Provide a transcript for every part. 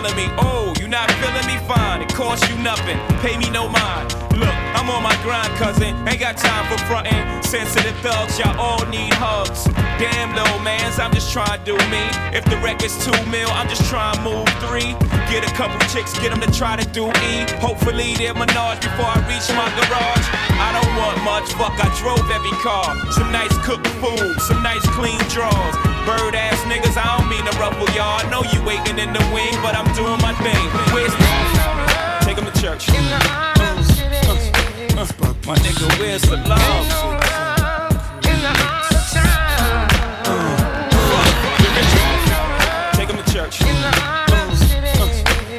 Grilling me, oh, you not feeling me fine. It costs you nothing, pay me no mind. Look, I'm on my grind, cousin. Ain't got time for frontin'. Sensitive thugs, y'all all need hugs. Damn, little mans, I'm just trying to do me. If the record's two mil, I'm just trying to move three. Get a couple chicks, get them to try to do E. Hopefully they're menage before I reach my garage. I don't want much, fuck, I drove every car. Some nice cooked food, some nice clean drawers. Bird ass niggas, I don't mean to ruffle y'all. I know you waiting in the wing, but I'm doing my thing. Where's Take them to church. Uh, uh, my nigga, where's the love? Take them to church. Uh,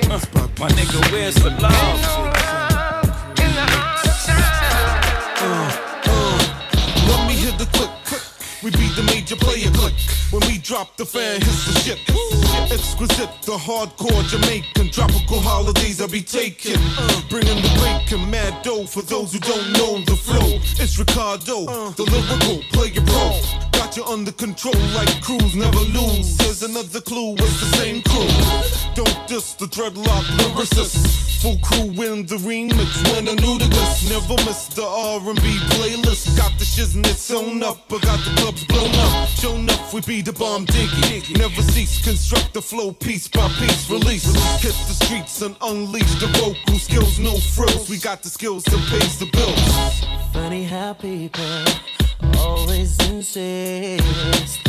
uh, my nigga, where's the love? The major player click. When we drop the fan, hits the shit. Exquisite, the hardcore Jamaican. Tropical holidays I be taking. Bringing the bacon, mad dough for those who don't know the flow. It's Ricardo, the lyrical player pro. Got you under control like crews never lose. There's another clue, it's the same crew. Don't diss the dreadlock lyricist. Full crew in the remix when I new to this. Never miss the R&B playlist. Got the shiznit sewn up, I got the clubs blown up. Show up, we be the bomb diggy. Never cease, construct the flow piece by piece. Release, hit the streets and unleash the vocal skills. No frills, we got the skills to pay the bills. Funny how people always insist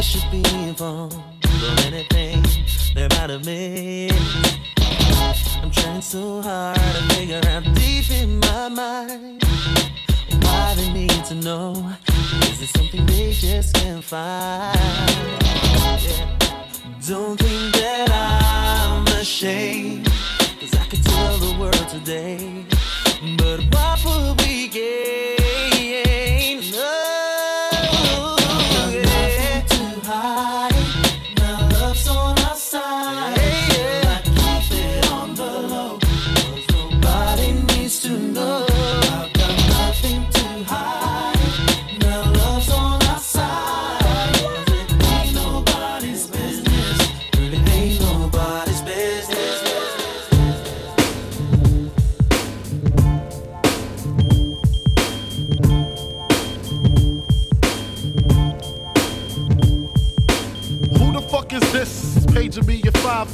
we should be involved for anything they might have missed. I'm trying so hard to figure out deep in my mind why they need to know. Is it something they just can't find? Yeah. Don't think that I'm ashamed, cause I can tell the world today. But what would we gain?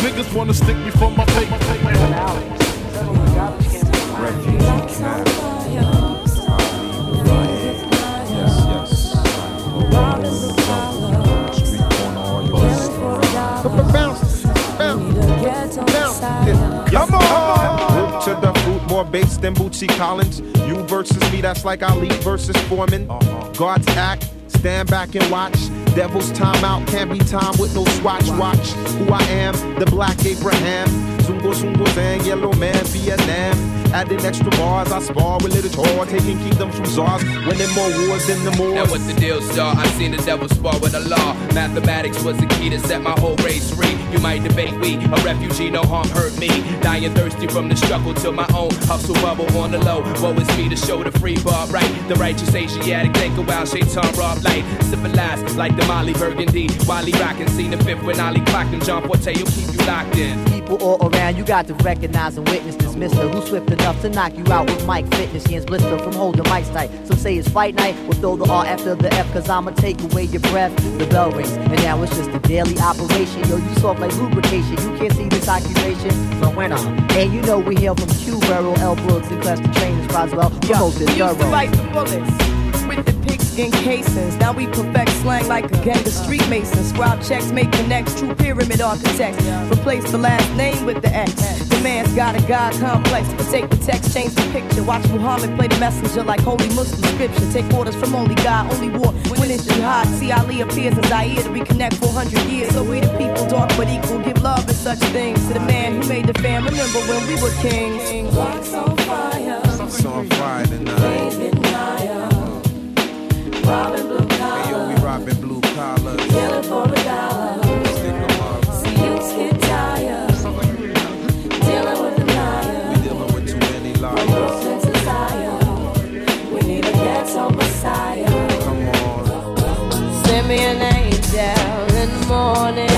Niggas wanna stick me for my paper. I'm coming out. Yes, yes. Bounce. Bounce. Bounce. Come on! Root to the fruit, more bass than Bootsy Collins. You versus me, that's like Ali versus Foreman. Uh-huh. God's act, stand back and watch. Devil's timeout, can't be time with no swatch. Watch who I am, the black Abraham. Zungo Zungo Zang, yellow man, Vietnam. Adding extra bars, I spar with little chore, taking kingdoms from czars, winning more wars than the more. Now what's the deal, star? I've seen the devil spar with the law. Mathematics was the key to set my whole race free. You might debate we, a refugee, no harm hurt me. Dying thirsty from the struggle to my own hustle bubble on the low. Woe is me to show the free bar right. The righteous Asiatic, take a while, shaitan rob light. Civilized like the Molly Burgundy. Wally rockin', seen the fifth when Ali clocked and John Forte, will keep you locked in. People all around, you got to recognize and witness this mister who's swift enough to knock you out with Mike Fitness. Hands blister from holding mics tight. Some say it's fight night, we'll throw the R after the F, cause I'ma take away your breath. The bell rings, and now it's just a daily operation. Yo, you soft like lubrication, you can't see this accusation. So when I'm, and you know we hail from Q, Burrow, L. Brooks, and Class the Trainers, Roswell, promote this we used to fight the bullets with the pigskin casings. Now we perfect slang like a gang of street masons. Scribe checks, make connects, true pyramid architects. Replace the last name with the X. The man's got a God complex. But take the text, change the picture. Watch Muhammad play the messenger like holy Muslim scripture. Take orders from only God, only war. When it's jihad, see Ali appears in Zaire to reconnect 400 years. So we the people, dark but equal, give love and such things to the man who made the fam. Remember when we were kings. Rocks on fire, It's on fire tonight. Things getting higher. Robbing blue Hey, yo, we robbing blue collars. killing for the dollar. Stick 'em up. See youths get tired, dealing with the We dealing with too many liars. Desire. We need a messiah. Come on. Send me an angel in the morning,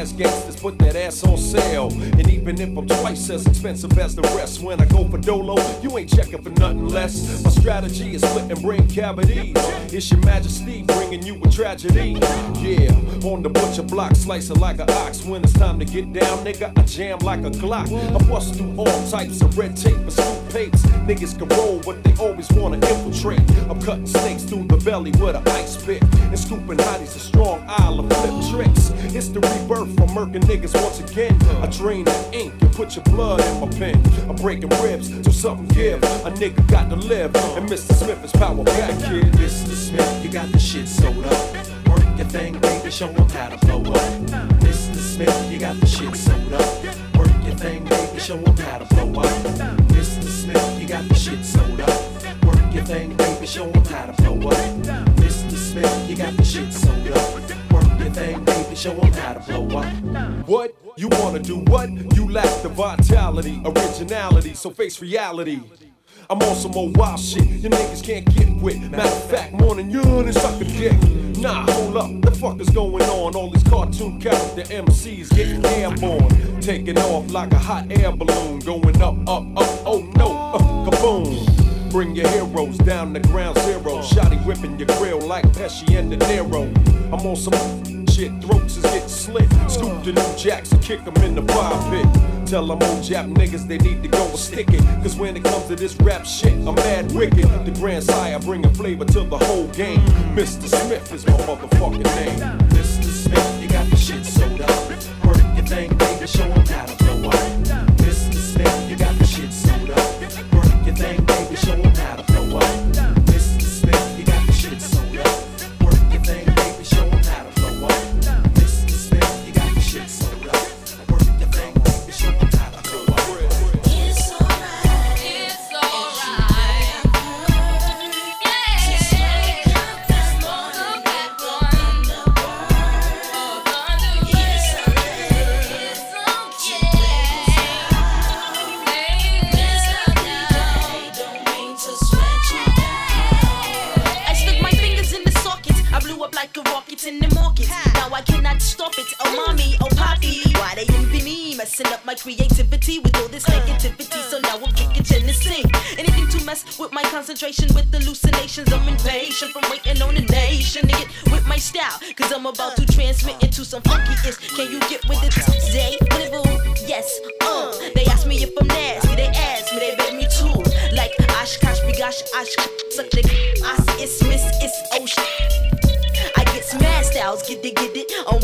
Bitch ass gangsters put that ass on sale. And even if I'm twice as expensive as the rest, when I go for Dolo, you ain't checking for nothing less. My strategy is splitting brain cavities. It's your majesty bringing you a tragedy. Yeah, on the butcher block, slicing like an ox. When it's time to get down, nigga, I jam like a Glock. I bust through all types of red tape and scoop papes. Niggas can roll, but they always wanna infiltrate. I'm cutting snakes through the belly with an ice pick. And scooping hotties a strong isle of flip tricks. It's the rebirth from murking niggas once again. I drain the ink and put your blood in my pen. I'm breaking ribs, so something give. A nigga got to live, and Mr. Smith is power back, kid. Mr. Smith, you got the shit sold up. Work your thing, baby, show show 'em how to blow up. Mr. Smith, you got the shit sold up. Work your thing, baby, show show 'em how to blow up. Mr. Smith, you got the shit sold up. Work your thing, baby, show show 'em how to blow up. Mr. Smith, you got the shit sold up. Work your thing, baby, show 'em how to blow up. What? You wanna do what? You lack the vitality, originality, so face reality. I'm on some old wild shit you niggas can't get with. Matter of fact, more than you and suck a dick. Nah, hold up, the fuck is going on? All these cartoon character MCs getting airborne, taking off like a hot air balloon, going up, up, up. Oh no, uh, kaboom! Bring your heroes down to ground zero. Shotty whipping your grill like Pesci and De Niro. I'm on some shit, throats is getting slit. Scoop the new jacks and kick 'em in the fire pit. Tell them old Jap niggas they need to go and stick it. Cause when it comes to this rap shit, I'm mad wicked. The Grand Sire bringing flavor to the whole game. Mr. Smith is my motherfucking name. Mr. Smith, you got the shit sold up. Work your thing, baby, show 'em how to blow up. It's Miss, it's shit. I get smashed styles, get it, get it, on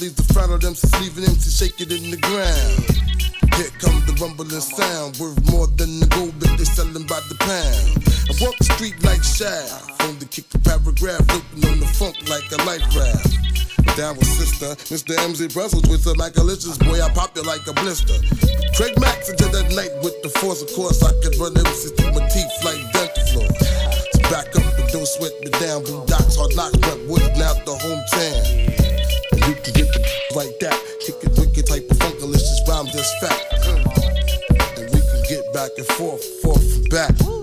leaves the front of them since leaving them to shake it in the ground. Here comes the rumbling sound, worth more than the gold that they selling by the pound. I walk the street like Shaft, the kick the paragraph, looking on the funk like a life raft. Down with sister, Mr. MZ Brussels with a like a licious boy, I pop you like a blister. Craig Max into that night with the force, of course, I could run MCs through my teeth like dental floor. So back up and don't sweat me down, blue dots, hard knocks, Brentwood, now the hometown. You can get the like that, kick it wicked type of funkalicious rhyme just fat. And we can get back and forth, forth and back.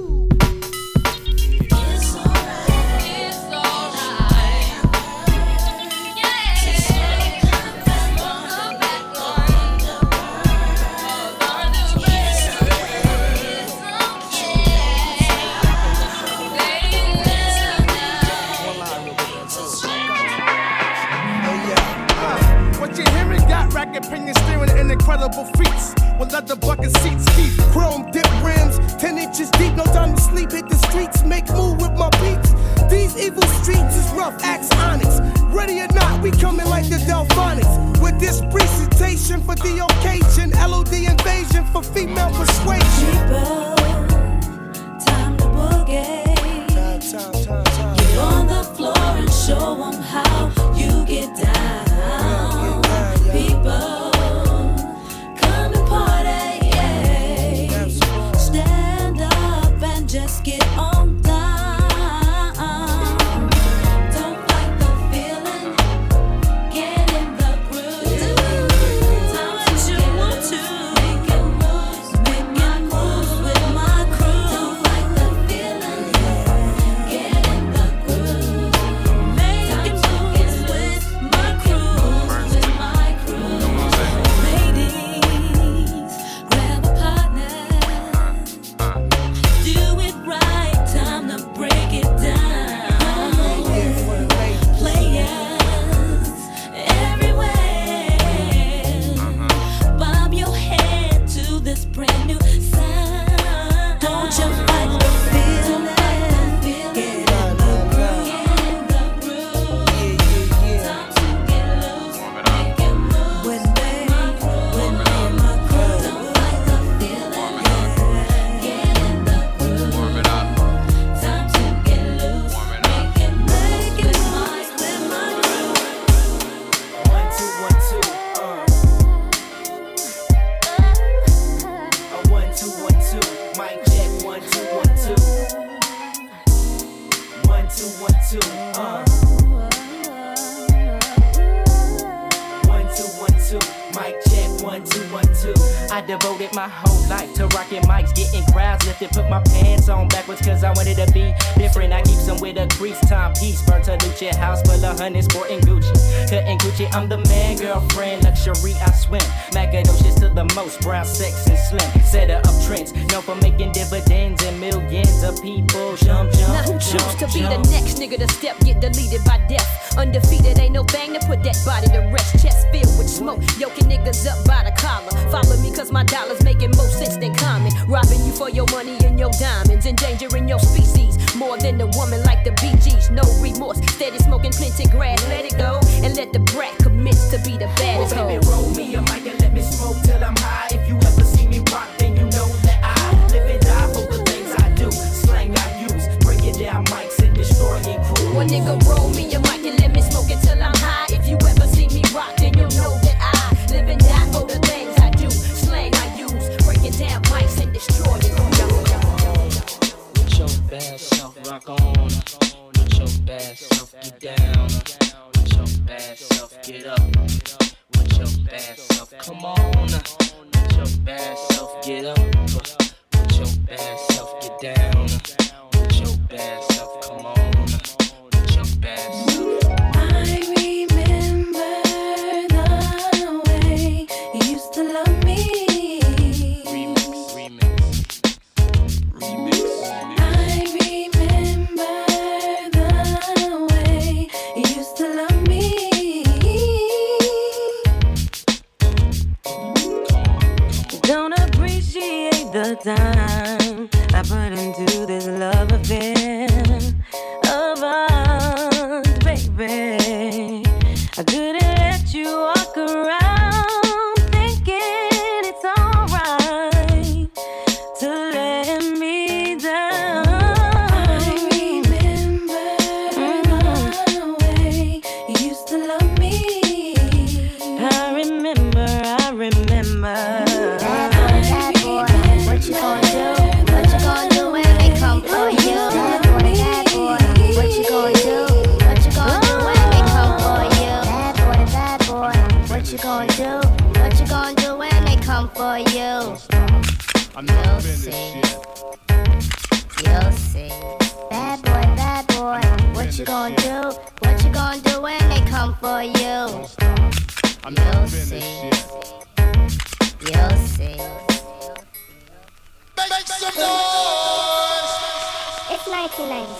Brown, sex, and slim. Set of trends, known for making dividends and millions of people jump, jump, Now who jump, choose to be the next nigga to step, get deleted by death? Undefeated, ain't no bang to put that body to rest. Chest filled with smoke, yoking niggas up by the collar. Follow me cause my dollars making more sense than common. Robbing you for your money and your diamonds, endangering your species. More than the woman like the BGs, no remorse. Steady smoking plenty grass, let it go. And let the brat commit to be the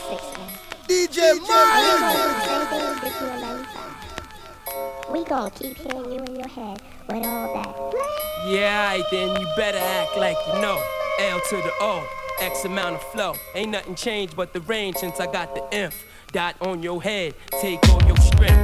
1996, man. DJ Mike. Everything you did to 95. We gon' keep hearing you in your head with all that. Yeah, alright then, you better act like you know. L to the O, X amount of flow. Ain't nothing changed but the range since I got the inf. Dot on your head, take all your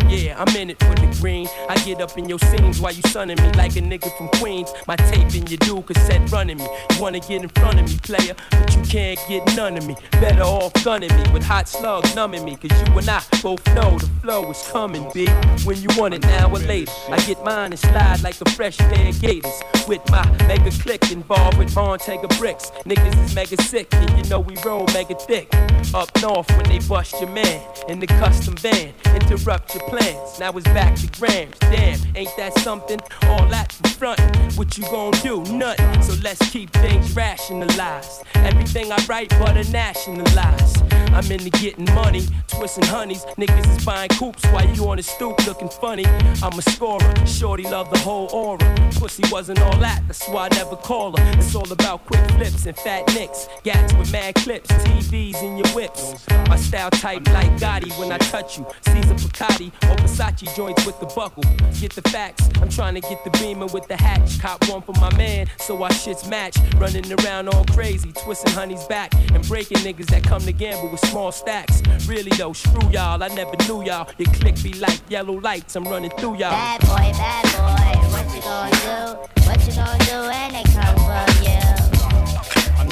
Yeah, I'm in it for the green. I get up in your scenes while you sunning me like a nigga from Queens. My tape in your dude cassette running me. You wanna get in front of me, player, but you can't get none of me. Better off gunning me with hot slugs numbing me. Cause you and I both know the flow is coming, B. When you want it now or later. I get mine and slide like a fresh pair of gators. With my mega click involved with Montega bricks. Niggas is mega sick, and you know we roll mega thick. Up north when they bust your man in the custom van, interrupt plans. Now it's back to grams. Damn, ain't that something? All that in front. What you gon' do? Nothing. So let's keep things rationalized. Everything I write, but a nationalized. I'm into getting money, twisting honeys. Niggas is buying coops while you on the stoop looking funny. I'm a scorer, shorty love the whole aura. Pussy wasn't all that, that's why I never call her. It's all about quick flips and fat nicks. Gats with mad clips, TVs in your whips. My style type like Gotti when I touch you. Caesar Piccati or Versace joints with the buckle. Get the facts, I'm trying to get the beamer with the hatch. Cop one for my man, so our shits match. Running around all crazy, twisting honey's back and breaking niggas that come to gamble with small stacks. Really though, screw y'all, I never knew y'all. Your click be like yellow lights, I'm running through y'all. Bad boy, bad boy. What you gonna do? What you gonna do when they come for you?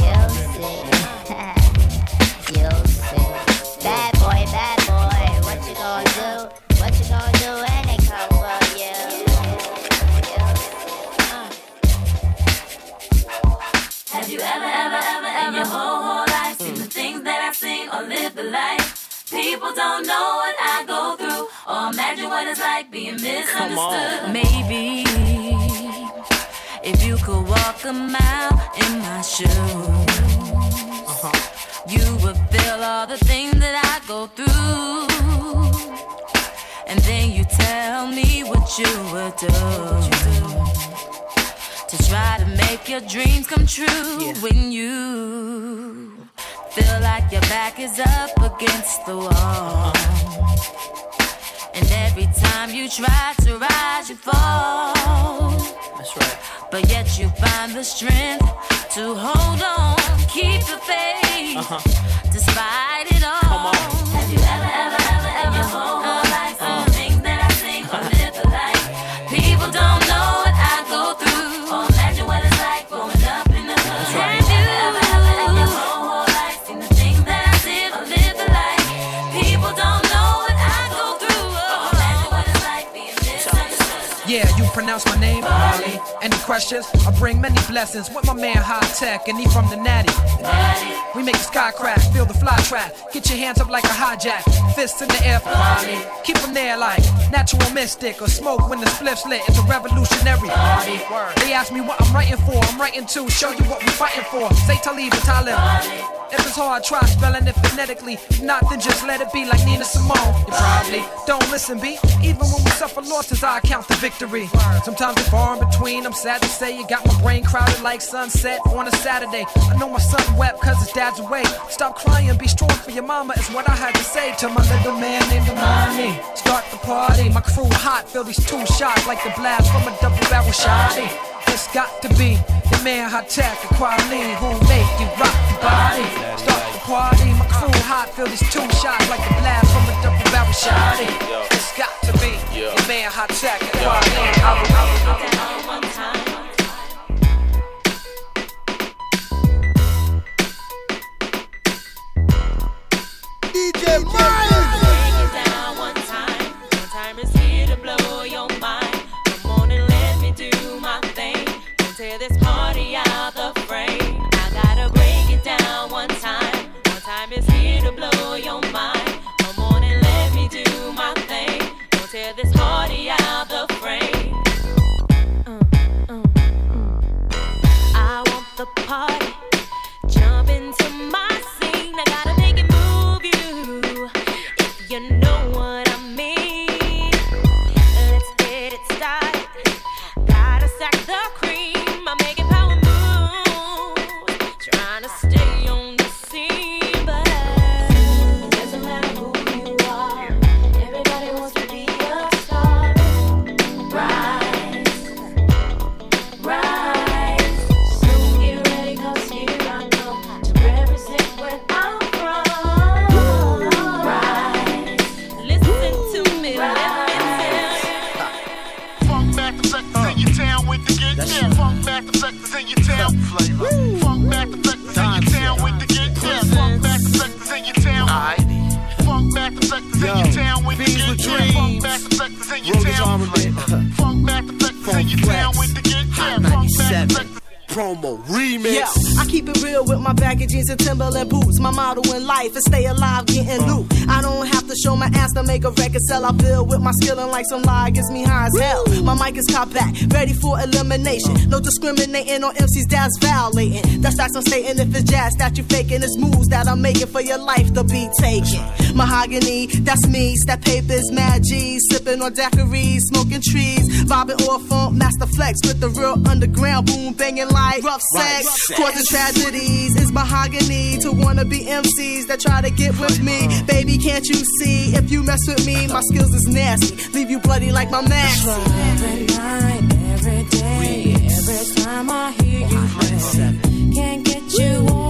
You'll see. You'll see. Bad boy, bad boy. What you gonna do? Or live the life? People don't know what I go through or imagine what it's like being misunderstood. Maybe if you could walk a mile in my shoes, uh-huh. you would feel all the things that I go through. And then you tell me what you would do to try to make your dreams come true when you feel like your back is up against the wall. And every time you try to rise, you fall. That's right. But yet you find the strength to hold on, keep the faith, uh-huh. despite it all. Have you ever, ever, ever, ever questions? I bring many blessings with my man High Tech, and he from the Natty. We make the sky crash, feel the fly trap. Get your hands up like a hijack, fists in the air for Marley. Keep them there like natural mystic or smoke when the spliff's lit. It's a revolutionary party. They ask me what I'm writing for. I'm writing to show you what we're fighting for. Say Talib and Talib. If it's hard, try spelling it phonetically. If not, then just let it be like Nina Simone. You probably don't listen, B. Even when we suffer losses, I count the victory. Sometimes it's far in between. I'm sad to say you got my brain crowded like sunset on a Saturday. I know my son wept cause his dad's away. Stop crying, be strong for your mama is what I had to say to my little man named Amani. Start the party, my crew hot, feel these two shots like the blast from a double barrel shotty. It's got to be the man hot tech, the quality who make you rock your body. Start the party, my crew hot, feel these two shots like the blast from a double barrel shotty. It's got to be the man hot tech, the quality. And Timberland boots. My motto in life is stay alive, getting loot. To make a record sell. I build with my skill and like some lie gets me high as hell. My mic is caught back, ready for elimination. No discriminating on MCs that's violating. That's facts I'm stating if it's jazz that you faking. It's moves that I'm making for your life to be taken. Mahogany, that's me. Step papers, mad G's, sipping on daiquiris, smoking trees, vibing off funk, master flex with the real underground boom banging like rough sex, causing tragedies. It's mahogany to wanna be MCs that try to get with me. Baby, can't you see? If you mess with me, my skills is nasty. Leave you bloody like my max. Every night, every day, every time I hear you play, can't get you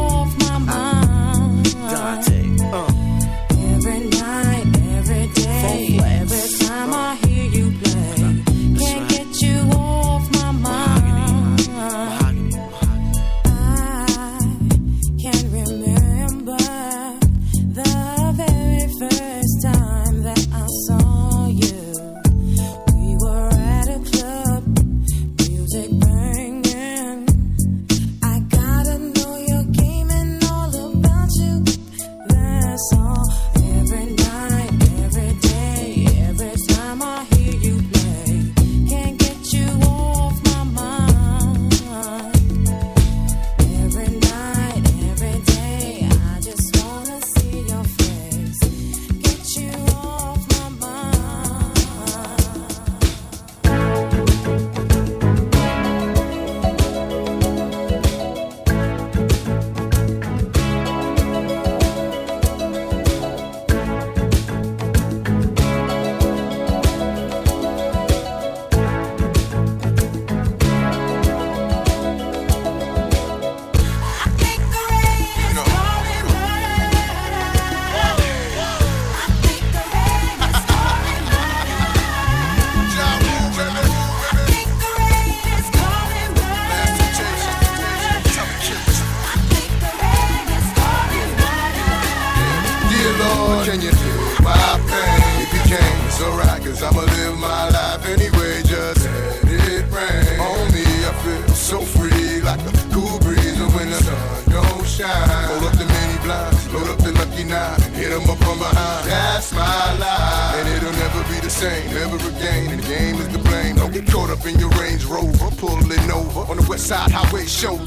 up in your Range Rover, pulling over on the West Side Highway show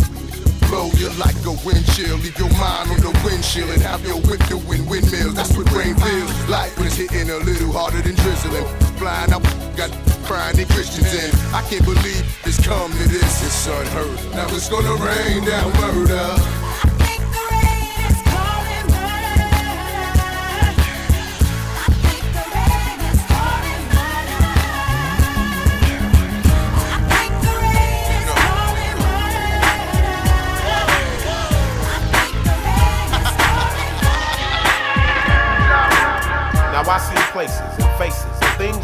blow you like a wind chill. Leave your mind on the windshield and have your whip doing windmills. That's what rain feels like when it's hitting a little harder than drizzling. Flying up, got crying and Christians in. I can't believe it's come to this. It's unheard. Now it's gonna rain down murder.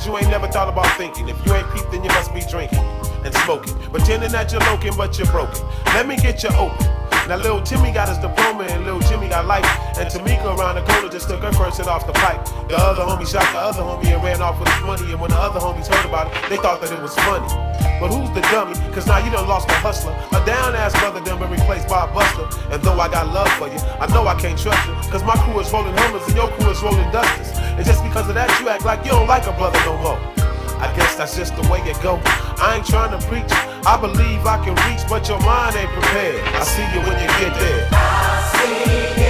Things you ain't never thought about thinking. If you ain't peeped, then you must be drinking and smoking. Pretending that you're loking, but you're broken. Let me get you open. Now little Timmy got his diploma and little Jimmy got life. And Tamika around the corner just took her first hit off the pipe. The other homie shot the other homie and ran off with his money. And when the other homies heard about it, they thought that it was funny. But who's the dummy? Cause now you done lost a hustler. A down ass brother done been replaced by a buster. And though I got love for you, I know I can't trust you. Cause my crew is rolling Hummers and your crew is rolling Dusters. And just because of that, you act like you don't like a brother no more. I guess that's just the way it go. I ain't trying to preach. I believe I can reach, but your mind ain't prepared. I see you when you get there. I see you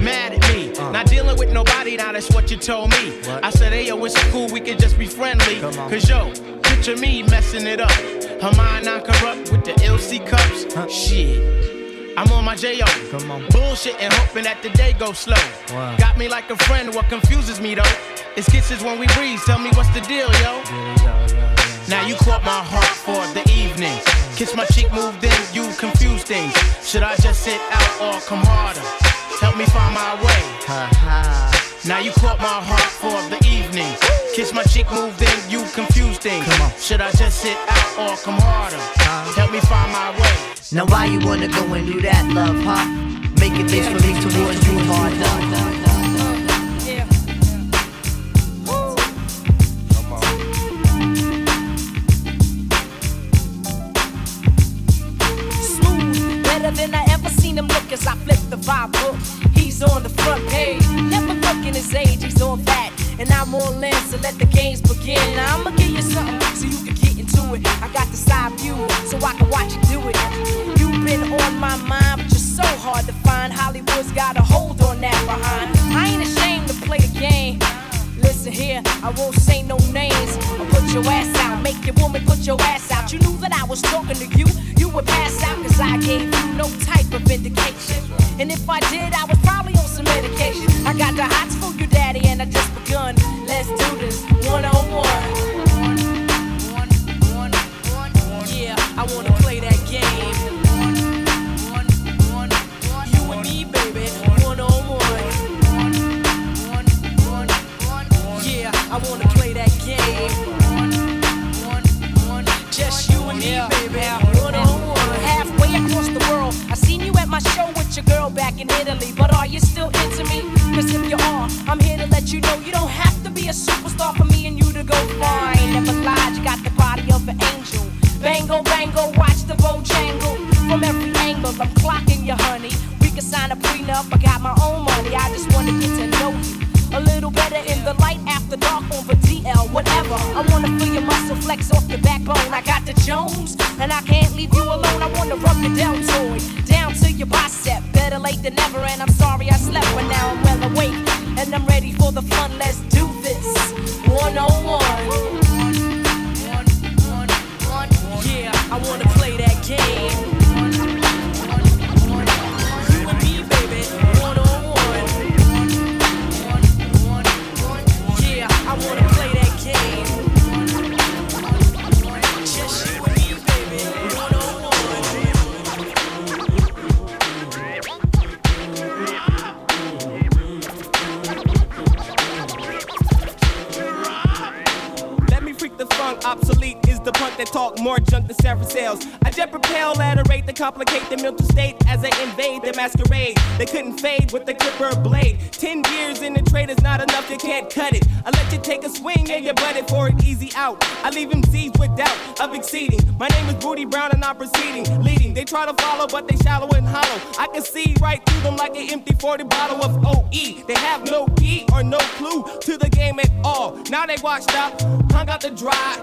mad at me. Uh. Not dealing with nobody, now that's what you told me. I said, hey, yo, it's cool, we can just be friendly. Cause yo, picture me messing it up. Her mind not corrupt with the LC cups. Huh? Shit. I'm on my J.O. Come on. Bullshit and hoping that the day goes slow. Wow. Got me like a friend, what confuses me though? It's kisses when we breathe, tell me what's the deal, yo. Now you caught my heart for the evening. Kiss my cheek, moved in, you confuse things. Should I just sit out or come harder? Help me find my way. Now you caught my heart for the evening. Kiss my cheek, moved in, you confuse things. Should I just sit out or come harder? Help me find my way. Now why you wanna go and do that, love, huh? Making things for me towards you hard enough. Smooth, better than I ever seen him look as I flip the vibe book. He's on the front page, never looking his age, he's on that. And I'm on land, so let the games begin. Now I'ma give you something so you can get into it. I got the side view, so I can watch you do it. You've been on my mind, but you're so hard to find. Hollywood's got a hold on that behind. I ain't ashamed Here, I won't say no names. I'll put your ass out, make your woman put your ass out. You knew that I was talking to you, you would pass out, cause I gave you no type of indication. And if I did, I was probably on some medication. I got the hots for you, daddy, and I just begun. Let's do this one on one. Yeah, I wanna back in Italy. But are you still into me? Cause if you are, I'm here to let you know you don't have to be a superstar for me and you to go far. Never lied, you got the body of an angel. Bango, bango, watch the bojangle. From every angle, I'm clocking you, honey. We can sign a prenup, I got my own money. I just wanna get to know you. A little better in the light after dark on the DL, whatever. I wanna feel your muscle flex off your backbone. I got the Jones, and I can't leave you alone. I wanna rub your deltoid down to your bicep better late than never, and I'm sorry I slept, but now I'm well awake, and I'm ready for the fun. Let's do this. 101. That talk more junk than Sarah sales. I jet propel at a rate to complicate the mental state as I invade the masquerade. They couldn't fade with the clipper blade. Ten years in the trade is not enough, you can't cut it. I let you take a swing and you butt it for an easy out. I leave him seized with doubt of exceeding. My name is Booty Brown and I'm proceeding, leading. They try to follow, but they shallow and hollow. I can see right through them like an empty 40 bottle of OE. They have no key or no clue to the game at all. Now they washed up, hung out to dry,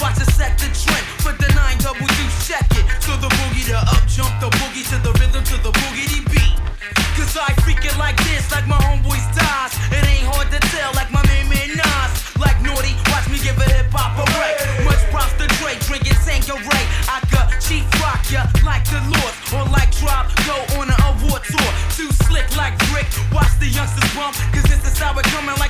watch set the trend. Put the nine double check it. The boogie, to up jump the boogie, to the rhythm, to the. Cause I freak it like this, like my. It ain't hard to tell, like my man Nas. Like watch me give a hip hop a break. Much props to Dre. I chief like the Lord, or like Drop, go on an award tour. Too slick like Rick, watch the youngsters bump, cause this is how it coming like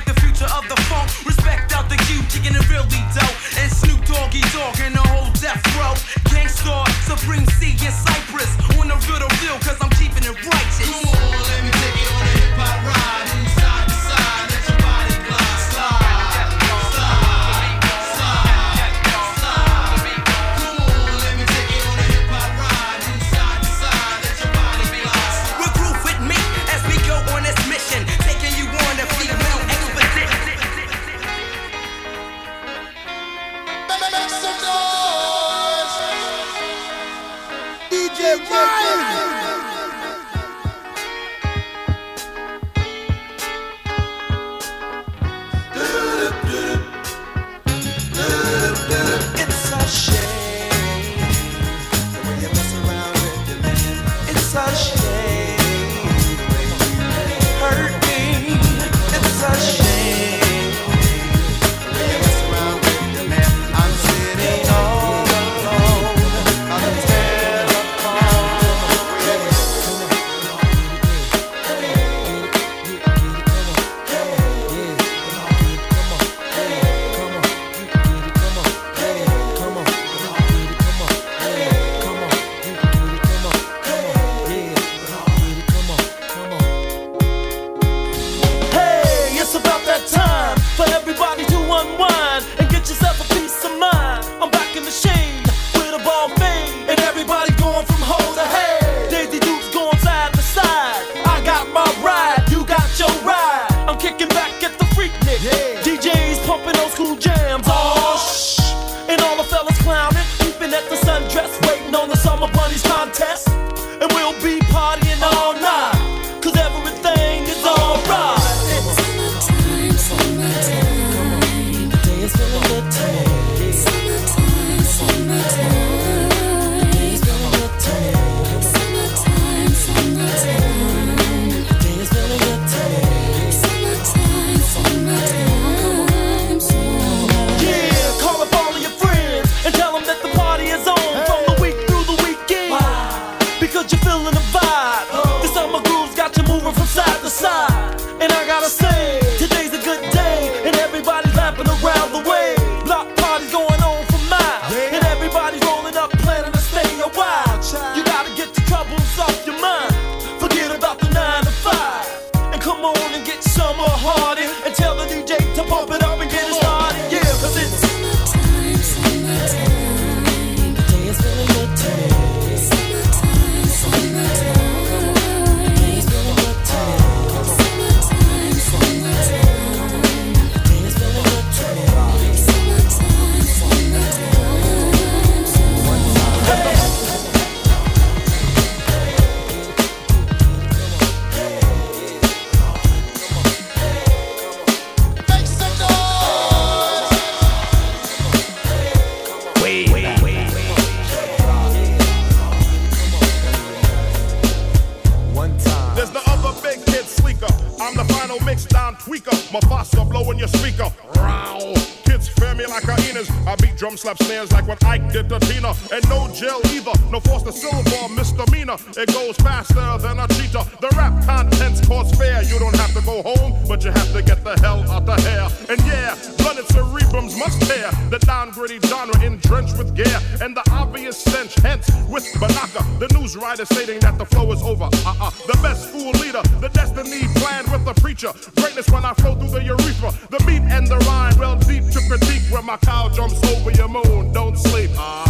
Hence, with Banaka, the news writer stating that the flow is over. Uh-uh. The best fool leader, the destiny planned with the preacher. Greatness when I flow through the urethra. The beat and the rhyme, well deep to critique. where my cow jumps over your moon, don't sleep. Uh-uh.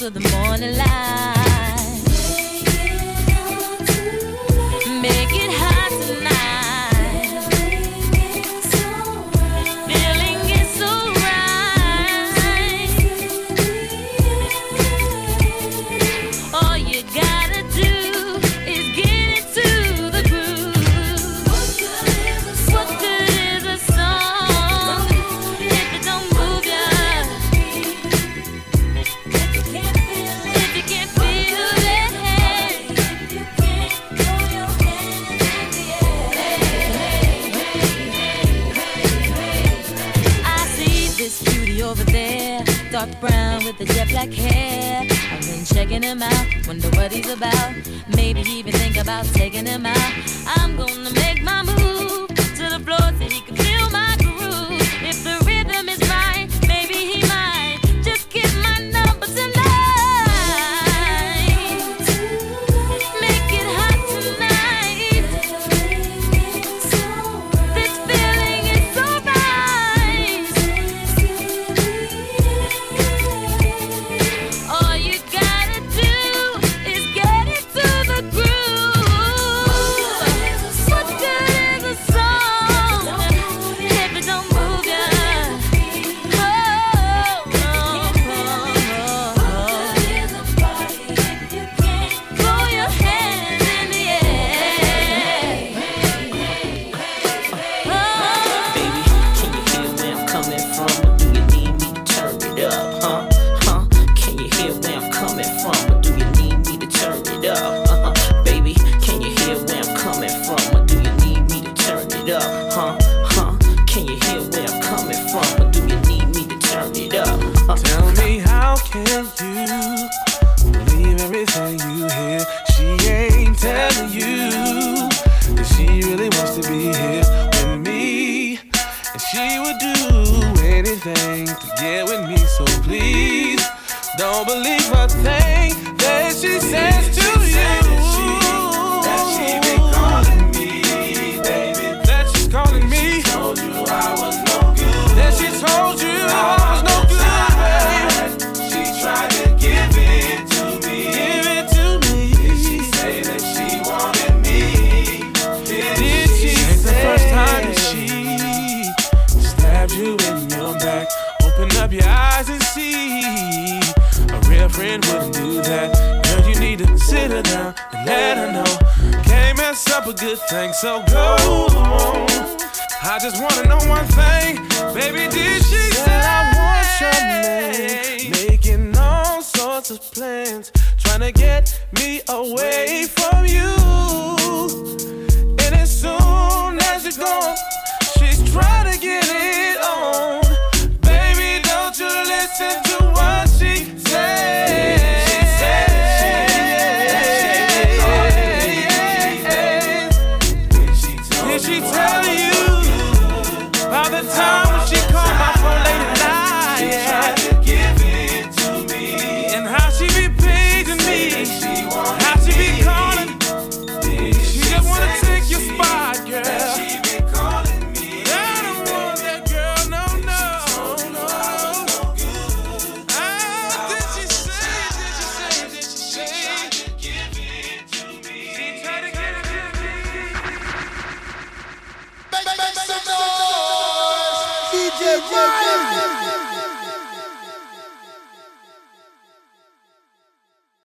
to the morning light. friend wouldn't do that. Girl, you need to sit her down and let her know. Can't mess up a good thing, so go on. I just wanna know one thing, baby. Did she say I want your name? Making all sorts of plans, trying to get me away from you. And as soon as you're gone, she's trying.